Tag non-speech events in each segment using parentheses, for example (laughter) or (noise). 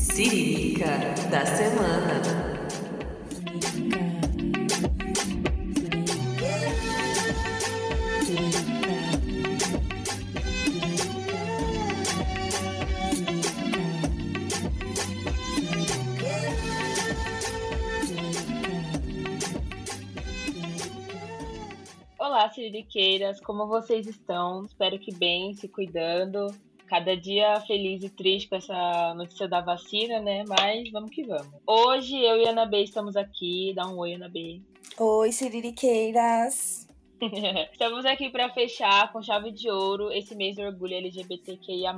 Siririca da semana. Olá, siririqueiras, como vocês estão? Espero que bem, se cuidando. Cada dia feliz e triste com essa notícia da vacina, né? Mas vamos que vamos. Hoje eu e a Ana B estamos aqui. Dá um oi, Ana B. Oi, siririqueiras. (laughs) Estamos aqui para fechar com chave de ouro esse mês do orgulho LGBTQIA+,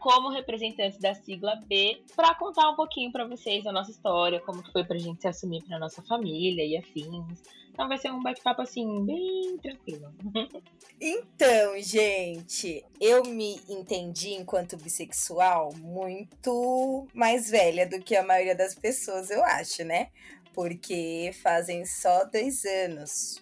como representantes da sigla B, para contar um pouquinho para vocês a nossa história, como foi pra gente se assumir para nossa família e afins. Então vai ser um bate-papo assim, bem tranquilo. (laughs) Então, gente, eu me entendi enquanto bissexual muito mais velha do que a maioria das pessoas, eu acho, né? Porque fazem só dois anos.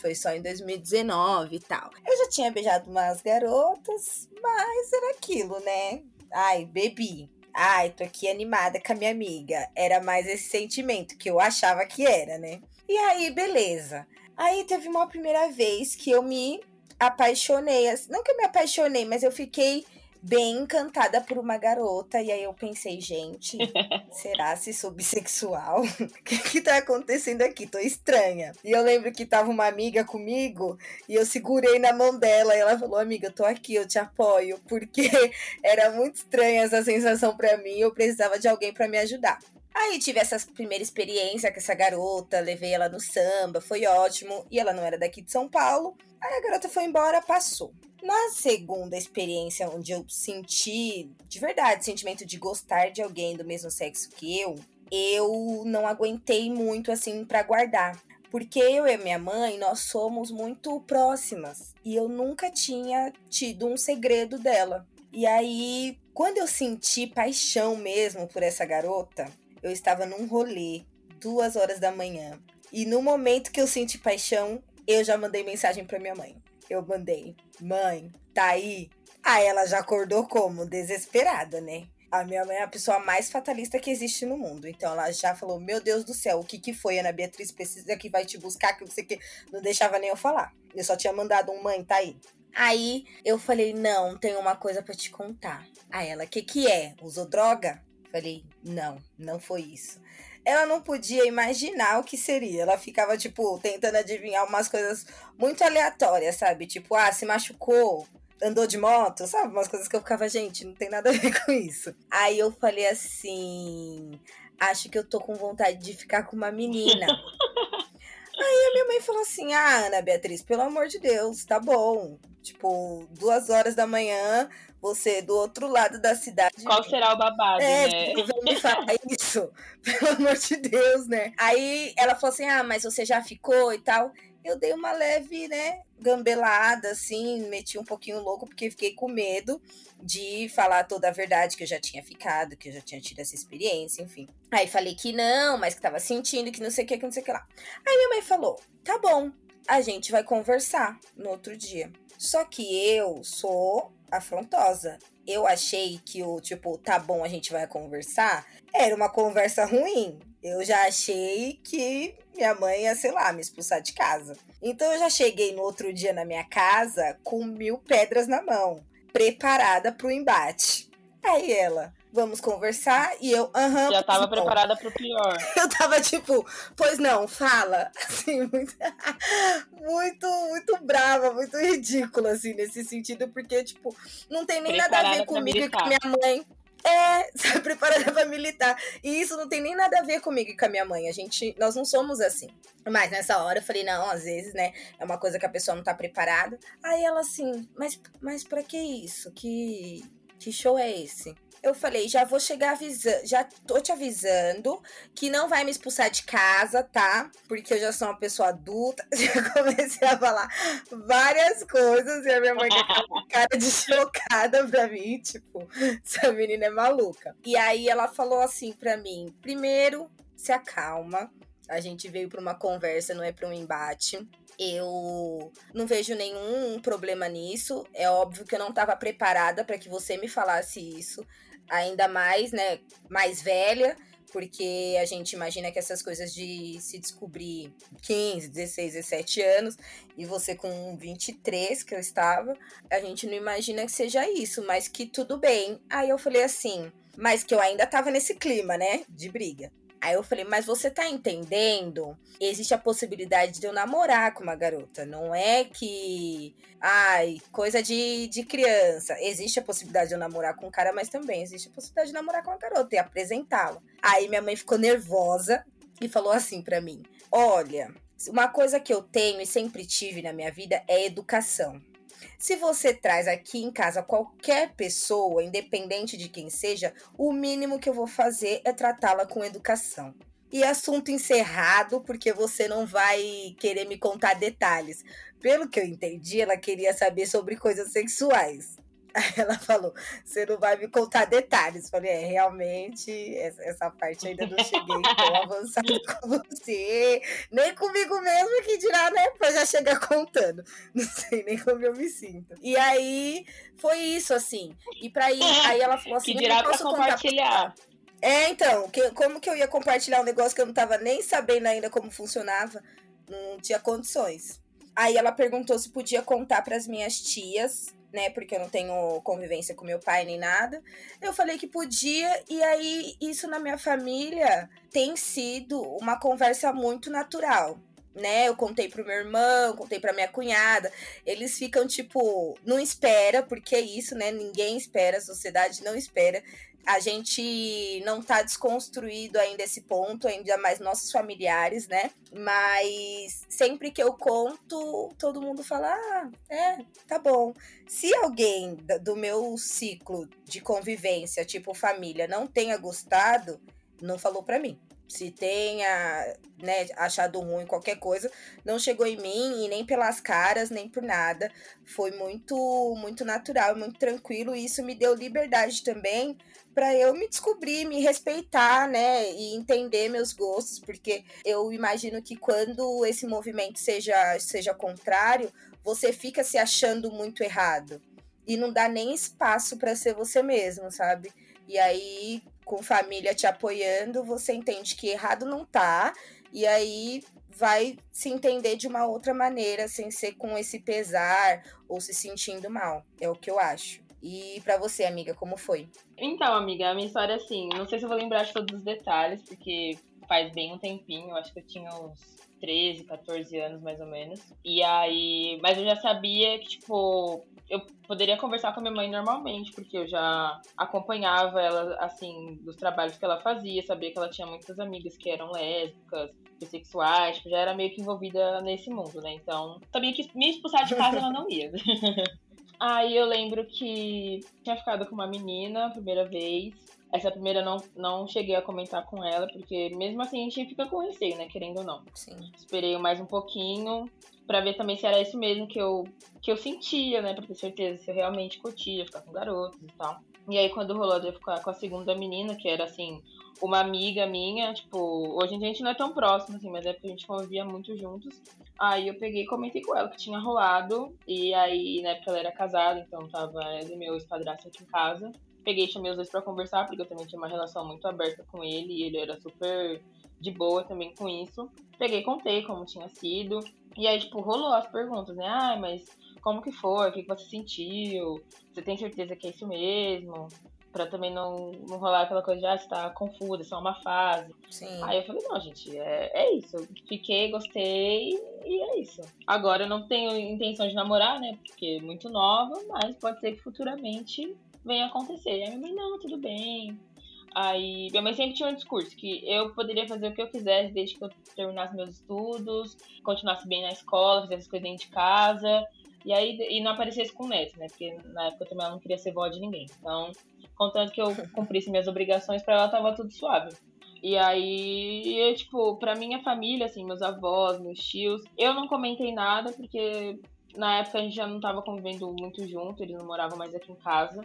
Foi só em 2019 e tal. Eu já tinha beijado umas garotas, mas era aquilo, né? Ai, bebi. Ai, tô aqui animada com a minha amiga. Era mais esse sentimento que eu achava que era, né? E aí, beleza. Aí teve uma primeira vez que eu me apaixonei. Não que eu me apaixonei, mas eu fiquei bem encantada por uma garota. E aí eu pensei, gente, (laughs) será se sou bissexual? (laughs) O que que tá acontecendo aqui? Tô estranha. E eu lembro que tava uma amiga comigo e eu segurei na mão dela e ela falou, amiga, eu tô aqui, eu te apoio. (laughs) Porque era muito estranha essa sensação para mim, eu precisava de alguém para me ajudar. Aí tive essa primeira experiência com essa garota, levei ela no samba, foi ótimo. E ela não era daqui de São Paulo. Aí a garota foi embora, passou. Na segunda experiência, onde eu senti de verdade sentimento de gostar de alguém do mesmo sexo que eu, eu não aguentei muito assim para guardar. Porque eu e minha mãe, nós somos muito próximas. E eu nunca tinha tido um segredo dela. E aí, quando eu senti paixão mesmo por essa garota, eu estava num rolê, duas horas da manhã. E no momento que eu senti paixão, eu já mandei mensagem para minha mãe. Eu mandei, mãe, tá aí? Aí ela já acordou como? Desesperada, né? A minha mãe é a pessoa mais fatalista que existe no mundo. Então ela já falou: Meu Deus do céu, o que que foi? Ana Beatriz precisa que vai te buscar, que você que. Não deixava nem eu falar. Eu só tinha mandado um mãe, tá aí. Aí eu falei: Não, tem uma coisa para te contar. Aí ela: Que que é? Usou droga? Falei: Não, não foi isso. Ela não podia imaginar o que seria. Ela ficava, tipo, tentando adivinhar umas coisas muito aleatórias, sabe? Tipo, ah, se machucou, andou de moto, sabe? Umas coisas que eu ficava, gente, não tem nada a ver (laughs) com isso. Aí eu falei assim: acho que eu tô com vontade de ficar com uma menina. (laughs) Aí a minha mãe falou assim: Ah, Ana Beatriz, pelo amor de Deus, tá bom. Tipo, duas horas da manhã, você do outro lado da cidade. Qual será o babado, é, né? Vai me falar (laughs) isso, (laughs) pelo amor de Deus, né? Aí ela falou assim: Ah, mas você já ficou e tal eu dei uma leve, né, gambelada, assim, meti um pouquinho louco, porque fiquei com medo de falar toda a verdade que eu já tinha ficado, que eu já tinha tido essa experiência, enfim. Aí falei que não, mas que tava sentindo, que não sei o que, que não sei o que lá. Aí minha mãe falou: tá bom, a gente vai conversar no outro dia. Só que eu sou afrontosa. Eu achei que o tipo, tá bom, a gente vai conversar, era uma conversa ruim. Eu já achei que minha mãe ia, sei lá, me expulsar de casa. Então eu já cheguei no outro dia na minha casa com mil pedras na mão, preparada pro embate. Aí ela, vamos conversar? E eu, aham. Já tava preparada pro pior. (laughs) Eu tava tipo, pois não, fala. (laughs) Assim, muito, muito, muito brava, muito ridícula, assim, nesse sentido, porque, tipo, não tem nem Preparada nada a ver comigo e com a minha mãe. É, se (laughs) preparada pra militar. E isso não tem nem nada a ver comigo e com a minha mãe. A gente, nós não somos assim. Mas nessa hora eu falei, não, às vezes, né, é uma coisa que a pessoa não tá preparada. Aí ela assim, mas, mas pra que isso? Que, que show é esse? Eu falei, já vou chegar avisando, já tô te avisando que não vai me expulsar de casa, tá? Porque eu já sou uma pessoa adulta. (laughs) Já comecei a falar várias coisas e a minha mãe com aquela (laughs) cara de chocada pra mim, tipo, essa menina é maluca. E aí ela falou assim pra mim: primeiro, se acalma. A gente veio pra uma conversa, não é pra um embate. Eu não vejo nenhum problema nisso. É óbvio que eu não estava preparada para que você me falasse isso. Ainda mais, né, mais velha, porque a gente imagina que essas coisas de se descobrir 15, 16, 17 anos e você com 23 que eu estava, a gente não imagina que seja isso, mas que tudo bem. Aí eu falei assim, mas que eu ainda tava nesse clima, né, de briga. Aí eu falei, mas você tá entendendo? Existe a possibilidade de eu namorar com uma garota. Não é que. Ai, coisa de, de criança. Existe a possibilidade de eu namorar com um cara, mas também existe a possibilidade de namorar com uma garota e apresentá-la. Aí minha mãe ficou nervosa e falou assim para mim: Olha, uma coisa que eu tenho e sempre tive na minha vida é educação. Se você traz aqui em casa qualquer pessoa, independente de quem seja, o mínimo que eu vou fazer é tratá-la com educação. E assunto encerrado, porque você não vai querer me contar detalhes. Pelo que eu entendi, ela queria saber sobre coisas sexuais. Aí (laughs) ela falou: você não vai me contar detalhes. Falei, é, realmente, essa parte ainda não cheguei tão (laughs) avançada com você. Nem comigo mesmo que dirá, né? Pra já chegar contando. (laughs) Não sei nem como eu me sinto. E aí foi isso, assim. E pra ir, aí ela falou assim: que dirá pra compartilhar. Contar... É, então, que, como que eu ia compartilhar um negócio que eu não tava nem sabendo ainda como funcionava? Não tinha condições. Aí ela perguntou se podia contar para as minhas tias né? Porque eu não tenho convivência com meu pai nem nada. Eu falei que podia, e aí isso na minha família tem sido uma conversa muito natural. Né, eu contei pro meu irmão, contei pra minha cunhada. Eles ficam tipo, não espera, porque é isso, né? Ninguém espera, a sociedade não espera a gente não tá desconstruído ainda esse ponto, ainda mais nossos familiares, né? Mas sempre que eu conto, todo mundo fala: ah, é, tá bom. Se alguém do meu ciclo de convivência, tipo família, não tenha gostado, não falou para mim se tenha né, achado ruim qualquer coisa, não chegou em mim e nem pelas caras, nem por nada. Foi muito muito natural, muito tranquilo e isso me deu liberdade também para eu me descobrir, me respeitar, né, e entender meus gostos, porque eu imagino que quando esse movimento seja seja contrário, você fica se achando muito errado e não dá nem espaço para ser você mesmo, sabe? E aí com família te apoiando, você entende que errado não tá, e aí vai se entender de uma outra maneira, sem ser com esse pesar ou se sentindo mal. É o que eu acho. E para você, amiga, como foi? Então, amiga, a minha história assim, não sei se eu vou lembrar de todos os detalhes, porque faz bem um tempinho, acho que eu tinha uns 13, 14 anos mais ou menos. E aí, mas eu já sabia que tipo, eu poderia conversar com a minha mãe normalmente, porque eu já acompanhava ela, assim, dos trabalhos que ela fazia, sabia que ela tinha muitas amigas que eram lésbicas, bissexuais, tipo, já era meio que envolvida nesse mundo, né? Então, sabia que me expulsar de casa ela não ia. (laughs) Aí eu lembro que tinha ficado com uma menina a primeira vez. Essa primeira não, não cheguei a comentar com ela, porque mesmo assim a gente fica com receio, né? Querendo ou não. Sim. Esperei mais um pouquinho para ver também se era isso mesmo que eu, que eu sentia, né? Pra ter certeza se eu realmente curtia ficar com garotos e tal. E aí, quando rolou de eu ficar com a segunda menina, que era assim, uma amiga minha, tipo, hoje em dia a gente não é tão próximo, assim, mas é porque a gente convivia muito juntos. Aí eu peguei e comentei com ela que tinha rolado. E aí, na época ela era casada, então tava ela e meu espadrasto aqui em casa. Peguei e chamei os dois pra conversar, porque eu também tinha uma relação muito aberta com ele, e ele era super de boa também com isso. Peguei contei como tinha sido. E aí, tipo, rolou as perguntas, né? Ah, mas como que foi? O que você sentiu? Você tem certeza que é isso mesmo? Pra também não, não rolar aquela coisa de, ah, você tá confusa, é só uma fase. Sim. Aí eu falei, não, gente, é, é isso. Fiquei, gostei e é isso. Agora eu não tenho intenção de namorar, né? Porque é muito nova, mas pode ser que futuramente venha acontecer. E aí minha mãe, não, tudo bem. Aí minha mãe sempre tinha um discurso que eu poderia fazer o que eu quisesse desde que eu terminasse meus estudos, continuasse bem na escola, fizesse as coisas dentro de casa. E aí e não aparecesse com neto, né? Porque na época também ela não queria ser vó de ninguém. Então, contanto que eu (laughs) cumprisse minhas obrigações para ela, tava tudo suave. E aí, eu, tipo, pra minha família, assim, meus avós, meus tios, eu não comentei nada, porque na época a gente já não tava convivendo muito junto, eles não moravam mais aqui em casa.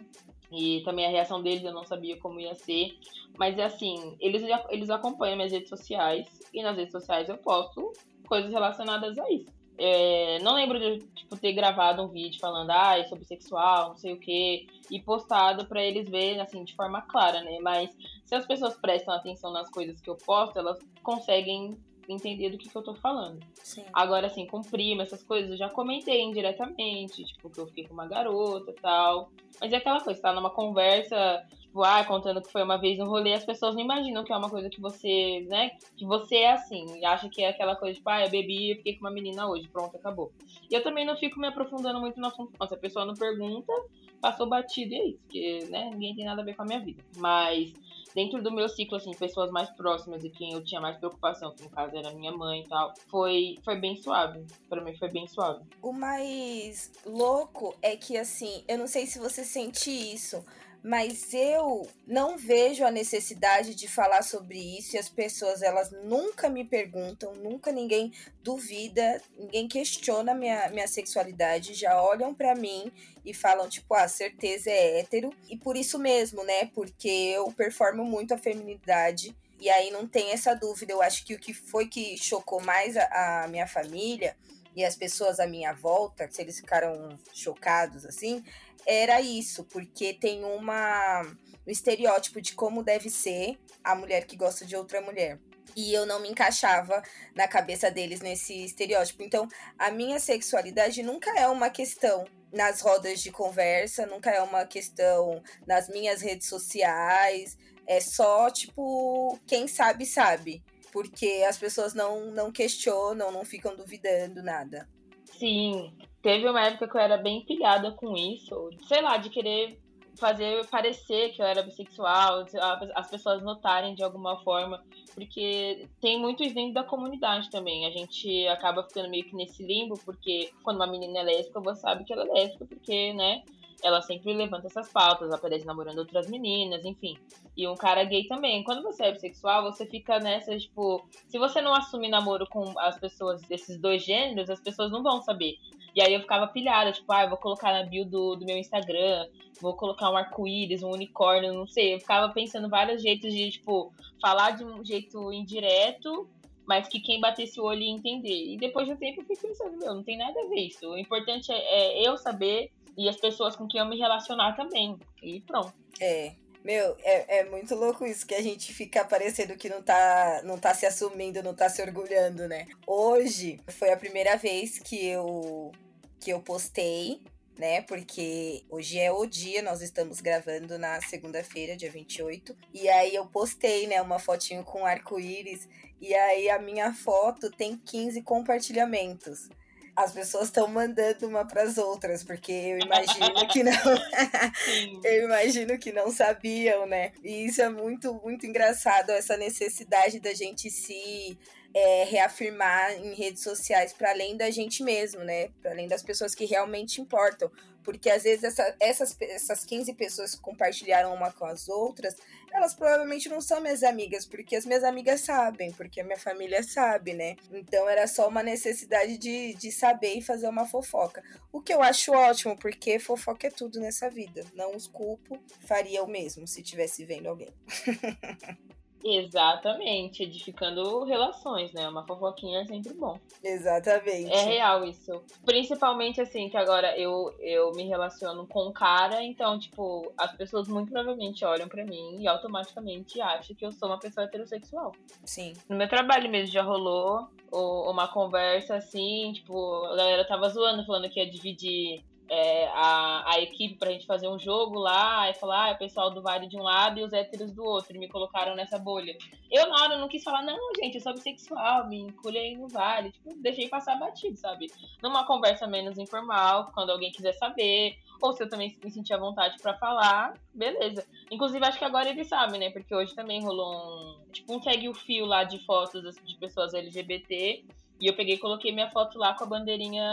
E também a reação deles eu não sabia como ia ser. Mas é assim, eles, eles acompanham minhas redes sociais. E nas redes sociais eu posto coisas relacionadas a isso. É, não lembro de tipo, ter gravado um vídeo falando, ah, eu sou bissexual, não sei o quê, e postado para eles verem, assim, de forma clara, né? Mas se as pessoas prestam atenção nas coisas que eu posto, elas conseguem entender do que, que eu tô falando. Sim. Agora, assim, com prima, essas coisas, eu já comentei indiretamente, tipo, que eu fiquei com uma garota e tal. Mas é aquela coisa, tá numa conversa, tipo, ah, contando que foi uma vez no rolê, as pessoas não imaginam que é uma coisa que você, né, que você é assim, e acha que é aquela coisa, tipo, ah, eu bebi e fiquei com uma menina hoje, pronto, acabou. E eu também não fico me aprofundando muito no assunto, não. Se a pessoa não pergunta, passou batido e é isso, porque, né, ninguém tem nada a ver com a minha vida. Mas dentro do meu ciclo, assim, pessoas mais próximas e quem eu tinha mais preocupação, que no caso era minha mãe e tal, foi, foi bem suave. Para mim foi bem suave. O mais louco é que, assim, eu não sei se você sente isso, mas eu não vejo a necessidade de falar sobre isso e as pessoas elas nunca me perguntam, nunca ninguém duvida, ninguém questiona minha, minha sexualidade, já olham para mim e falam tipo, ah, certeza é hétero. E por isso mesmo, né? Porque eu performo muito a feminilidade e aí não tem essa dúvida. Eu acho que o que foi que chocou mais a, a minha família e as pessoas à minha volta, se eles ficaram chocados assim, era isso, porque tem uma um estereótipo de como deve ser a mulher que gosta de outra mulher. E eu não me encaixava na cabeça deles nesse estereótipo. Então, a minha sexualidade nunca é uma questão nas rodas de conversa, nunca é uma questão nas minhas redes sociais. É só, tipo, quem sabe, sabe. Porque as pessoas não, não questionam, não ficam duvidando, nada. Sim, teve uma época que eu era bem pilhada com isso, sei lá, de querer fazer parecer que eu era bissexual, as pessoas notarem de alguma forma, porque tem muito isso dentro da comunidade também. A gente acaba ficando meio que nesse limbo, porque quando uma menina é lésbica, você sabe que ela é lésbica, porque, né, ela sempre levanta essas pautas, aparece namorando outras meninas, enfim. E um cara gay também. Quando você é bissexual, você fica nessa, tipo, se você não assume namoro com as pessoas desses dois gêneros, as pessoas não vão saber. E aí eu ficava pilhada, tipo, ah, vou colocar na bio do, do meu Instagram, vou colocar um arco-íris, um unicórnio, não sei. Eu ficava pensando vários jeitos de, tipo, falar de um jeito indireto, mas que quem batesse o olho ia entender. E depois de um tempo eu fiquei pensando, meu, não tem nada a ver isso. O importante é, é eu saber e as pessoas com quem eu me relacionar também. E pronto. É, meu, é, é muito louco isso, que a gente fica parecendo que não tá, não tá se assumindo, não tá se orgulhando, né? Hoje foi a primeira vez que eu, que eu postei, né? Porque hoje é o dia, nós estamos gravando na segunda-feira, dia 28. E aí eu postei, né, uma fotinho com arco-íris. E aí a minha foto tem 15 compartilhamentos as pessoas estão mandando uma para as outras, porque eu imagino que não. (laughs) eu imagino que não sabiam, né? E isso é muito, muito engraçado, essa necessidade da gente se é, reafirmar em redes sociais para além da gente mesmo, né? Para além das pessoas que realmente importam. Porque às vezes essa, essas, essas 15 pessoas que compartilharam uma com as outras, elas provavelmente não são minhas amigas, porque as minhas amigas sabem, porque a minha família sabe, né? Então era só uma necessidade de, de saber e fazer uma fofoca. O que eu acho ótimo, porque fofoca é tudo nessa vida. Não os culpo, faria o mesmo se tivesse vendo alguém. (laughs) Exatamente, edificando relações, né? Uma fofoquinha é sempre bom. Exatamente. É real isso. Principalmente assim, que agora eu, eu me relaciono com um cara, então, tipo, as pessoas muito provavelmente olham para mim e automaticamente acham que eu sou uma pessoa heterossexual. Sim. No meu trabalho mesmo já rolou uma conversa assim, tipo, a galera tava zoando, falando que ia dividir é, a, a equipe pra gente fazer um jogo lá e falar, ah, o pessoal do Vale de um lado e os héteros do outro, e me colocaram nessa bolha. Eu, na hora, não quis falar, não, gente, eu sou bissexual, me encolhe aí no Vale. Tipo, deixei passar batido, sabe? Numa conversa menos informal, quando alguém quiser saber, ou se eu também me sentir à vontade para falar, beleza. Inclusive, acho que agora eles sabem, né? Porque hoje também rolou um. Tipo, um segue o fio lá de fotos de pessoas LGBT. E eu peguei e coloquei minha foto lá com a bandeirinha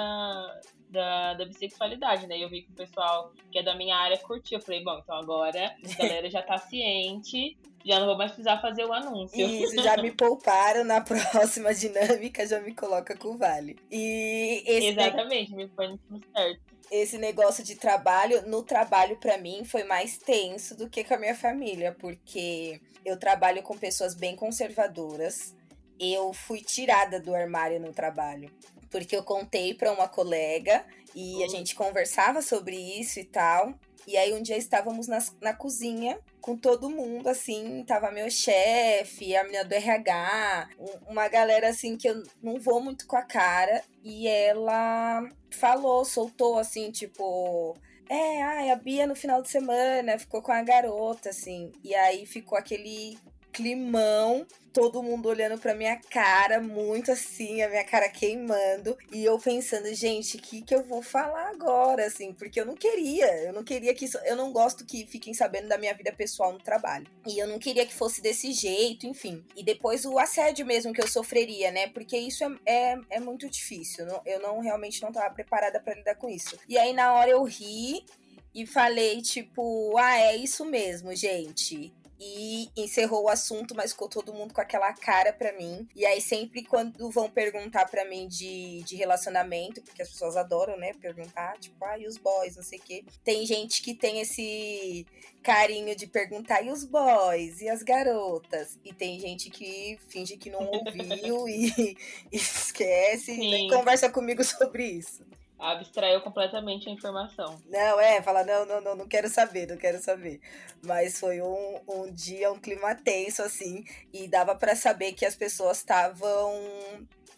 da, da bissexualidade, né? E eu vi que o pessoal que é da minha área curtiu. Eu falei, bom, então agora a (laughs) galera já tá ciente, já não vou mais precisar fazer o anúncio. Isso, já me pouparam na (laughs) próxima dinâmica, já me coloca com o Vale. E esse Exatamente, me põe no certo. Esse negócio de trabalho, no trabalho para mim foi mais tenso do que com a minha família, porque eu trabalho com pessoas bem conservadoras. Eu fui tirada do armário no trabalho porque eu contei para uma colega e a gente conversava sobre isso e tal. E aí um dia estávamos na, na cozinha com todo mundo, assim, tava meu chefe, a menina do RH, uma galera assim que eu não vou muito com a cara. E ela falou, soltou assim, tipo. É, ai, a Bia no final de semana ficou com a garota, assim. E aí ficou aquele climão, todo mundo olhando pra minha cara, muito assim, a minha cara queimando. E eu pensando, gente, o que, que eu vou falar agora, assim? Porque eu não queria, eu não queria que isso. Eu não gosto que fiquem sabendo da minha vida pessoal no trabalho. E eu não queria que fosse desse jeito, enfim. E depois o assédio mesmo que eu sofreria, né? Porque isso é, é, é muito difícil. Eu não realmente não tava preparada para lidar com isso. E aí, na hora, eu ri e falei, tipo, ah, é isso mesmo, gente e encerrou o assunto, mas ficou todo mundo com aquela cara para mim. E aí, sempre quando vão perguntar para mim de, de relacionamento, porque as pessoas adoram, né? Perguntar, tipo, ah, e os boys, não sei o quê. Tem gente que tem esse carinho de perguntar, e os boys, e as garotas? E tem gente que finge que não ouviu (laughs) e, e esquece Sim. e nem conversa comigo (laughs) sobre isso abstraiu completamente a informação. Não, é, fala, não, não, não, não quero saber, não quero saber. Mas foi um, um dia, um clima tenso, assim, e dava para saber que as pessoas estavam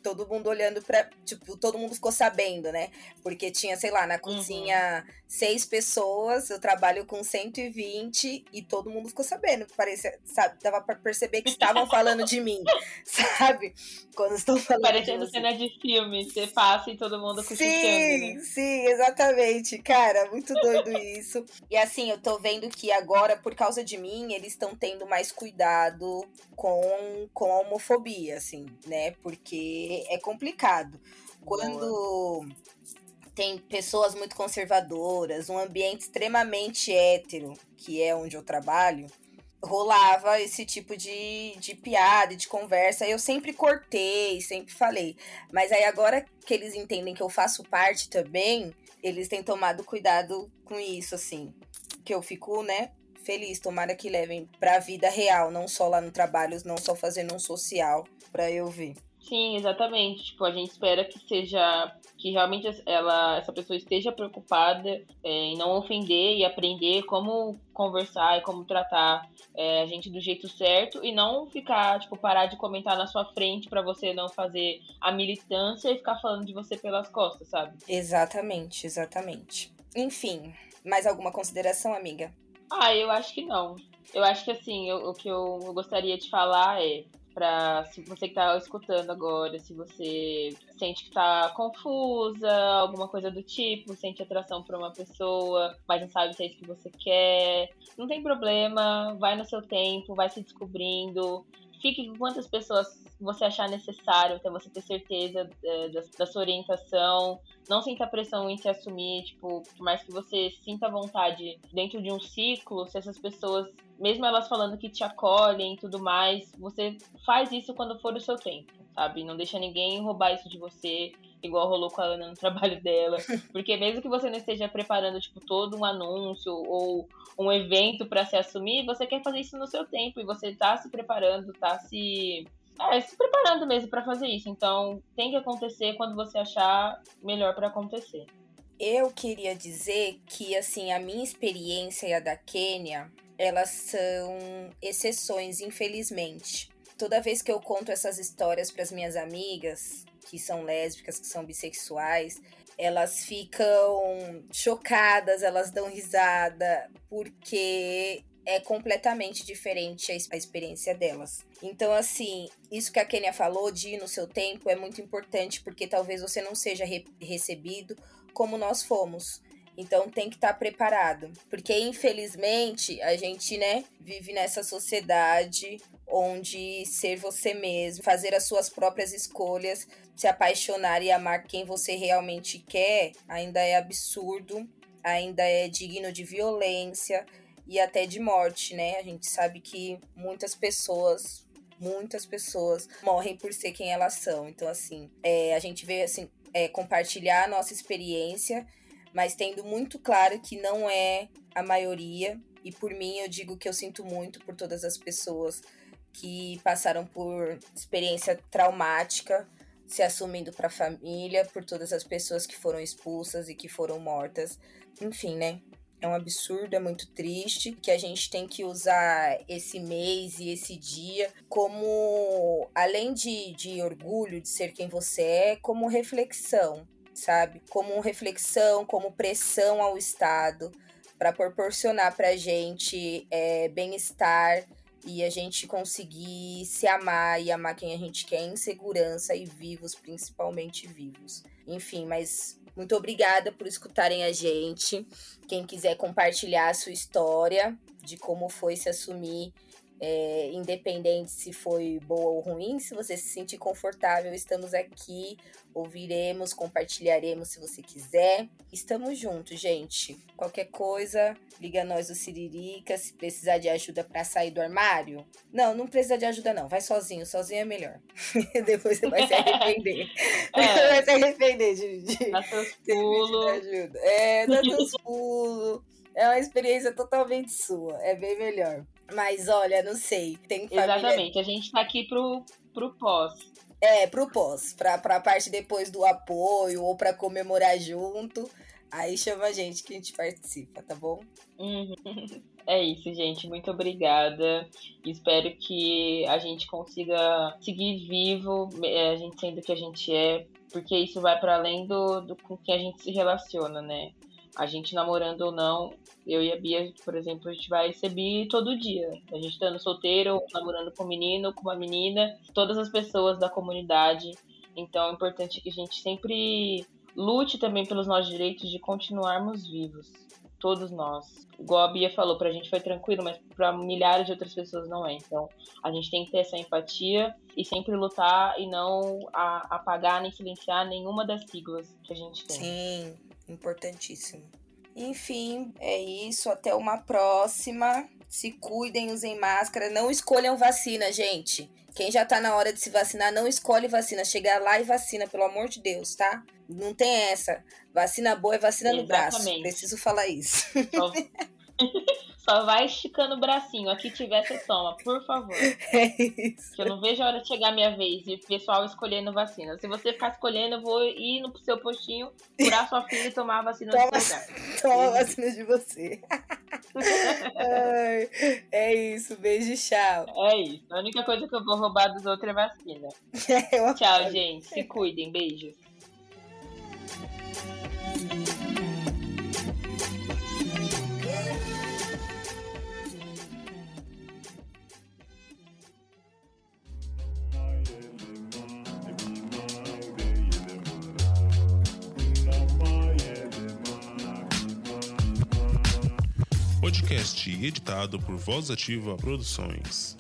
todo mundo olhando para Tipo, todo mundo ficou sabendo, né? Porque tinha, sei lá, na cozinha uhum. seis pessoas, eu trabalho com 120 e todo mundo ficou sabendo. Parecia, sabe? Dava pra perceber que estavam falando de mim, (laughs) sabe? Quando estão falando. Parecendo de cena de filme, você passa e todo mundo Sim, né? sim, exatamente. Cara, muito doido isso. E assim, eu tô vendo que agora, por causa de mim, eles estão tendo mais cuidado com, com a homofobia, assim, né? Porque é complicado. Quando tem pessoas muito conservadoras, um ambiente extremamente hétero, que é onde eu trabalho, rolava esse tipo de, de piada, de conversa. Eu sempre cortei, sempre falei. Mas aí agora que eles entendem que eu faço parte também, eles têm tomado cuidado com isso, assim. Que eu fico, né, feliz. Tomara que levem pra vida real, não só lá no trabalho, não só fazendo um social, pra eu ver. Sim, exatamente. Tipo, a gente espera que seja que realmente ela, essa pessoa esteja preocupada é, em não ofender e aprender como conversar e como tratar é, a gente do jeito certo e não ficar, tipo, parar de comentar na sua frente para você não fazer a militância e ficar falando de você pelas costas, sabe? Exatamente, exatamente. Enfim, mais alguma consideração, amiga? Ah, eu acho que não. Eu acho que assim, eu, o que eu gostaria de falar é para se você que tá escutando agora, se você sente que tá confusa, alguma coisa do tipo, sente atração por uma pessoa, mas não sabe se é isso que você quer, não tem problema, vai no seu tempo, vai se descobrindo. Fique com quantas pessoas você achar necessário, até você ter certeza é, da, da, sua orientação. Não sinta pressão em se assumir, tipo, por mais que você sinta vontade dentro de um ciclo, se essas pessoas mesmo elas falando que te acolhem e tudo mais, você faz isso quando for o seu tempo, sabe? Não deixa ninguém roubar isso de você, igual rolou com a Ana no (laughs) trabalho dela. Porque mesmo que você não esteja preparando, tipo, todo um anúncio ou um evento para se assumir, você quer fazer isso no seu tempo e você tá se preparando, tá se. É, se preparando mesmo para fazer isso. Então, tem que acontecer quando você achar melhor para acontecer. Eu queria dizer que, assim, a minha experiência e a da Quênia elas são exceções, infelizmente. Toda vez que eu conto essas histórias para as minhas amigas, que são lésbicas, que são bissexuais, elas ficam chocadas, elas dão risada, porque é completamente diferente a experiência delas. Então, assim, isso que a Kenia falou de ir no seu tempo é muito importante, porque talvez você não seja re recebido como nós fomos. Então tem que estar tá preparado, porque infelizmente a gente, né, vive nessa sociedade onde ser você mesmo, fazer as suas próprias escolhas, se apaixonar e amar quem você realmente quer, ainda é absurdo, ainda é digno de violência e até de morte, né? A gente sabe que muitas pessoas muitas pessoas morrem por ser quem elas são. Então, assim, é, a gente vê assim, é, compartilhar a nossa experiência mas tendo muito claro que não é a maioria. E por mim, eu digo que eu sinto muito por todas as pessoas que passaram por experiência traumática se assumindo para a família, por todas as pessoas que foram expulsas e que foram mortas. Enfim, né? É um absurdo, é muito triste que a gente tem que usar esse mês e esse dia como, além de, de orgulho de ser quem você é, como reflexão, sabe? Como reflexão, como pressão ao Estado para proporcionar para a gente é, bem-estar e a gente conseguir se amar e amar quem a gente quer em segurança e vivos, principalmente vivos. Enfim, mas muito obrigada por escutarem a gente. Quem quiser compartilhar a sua história de como foi se assumir é, independente se foi boa ou ruim, se você se sentir confortável, estamos aqui, ouviremos, compartilharemos se você quiser. Estamos juntos, gente. Qualquer coisa, liga nós do Siririca, se precisar de ajuda para sair do armário. Não, não precisa de ajuda não, vai sozinho, sozinho é melhor. (laughs) Depois você vai se arrepender. (laughs) (laughs) É. vai se arrepender de, de, dá seus pulos. ajuda. É, dá seus pulos. É uma experiência totalmente sua, é bem melhor. Mas olha, não sei. Tem família... Exatamente, a gente tá aqui pro, pro pós. É, pro pós. Pra, pra parte depois do apoio ou pra comemorar junto. Aí chama a gente que a gente participa, tá bom? Uhum. (laughs) É isso, gente. Muito obrigada. Espero que a gente consiga seguir vivo, é, a gente sendo que a gente é, porque isso vai para além do, do com que a gente se relaciona, né? A gente namorando ou não, eu e a Bia, por exemplo, a gente vai receber todo dia. A gente estando solteiro, namorando com um menino, com uma menina, todas as pessoas da comunidade. Então é importante que a gente sempre lute também pelos nossos direitos de continuarmos vivos. Todos nós. Igual a Bia falou, pra gente foi tranquilo, mas para milhares de outras pessoas não é. Então a gente tem que ter essa empatia e sempre lutar e não apagar nem silenciar nenhuma das siglas que a gente tem. Sim, importantíssimo. Enfim, é isso. Até uma próxima. Se cuidem, usem máscara. Não escolham vacina, gente. Quem já tá na hora de se vacinar, não escolhe vacina. Chega lá e vacina, pelo amor de Deus, tá? Não tem essa. Vacina boa é vacina Exatamente. no braço. Preciso falar isso. Só... Só vai esticando o bracinho. Aqui tiver, você toma, por favor. (laughs) É isso. Que eu não vejo a hora de chegar a minha vez e o pessoal escolhendo vacina. Se você ficar escolhendo, eu vou ir no seu postinho, curar sua filha e tomar a vacina toma, do seu lugar. (laughs) Toma a vacina de você. (laughs) Ai, é isso. Beijo, tchau. É isso. A única coisa que eu vou roubar dos outros é vacina. É, tchau, gente. Se cuidem. Beijos. Podcast editado por Voz Ativa Produções.